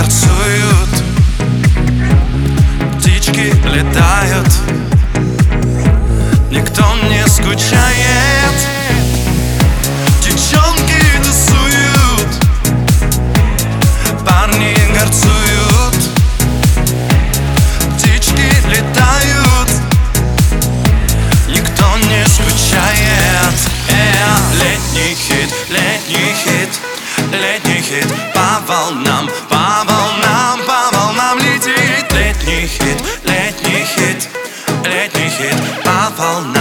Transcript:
Горцуют, Птички летают. Никто не скучает. Девчонки тусуют. Парни горцуют. Птички летают. Никто не скучает. Э, летний хит, летний хит Летний хит по волнам. kitchen. I'll.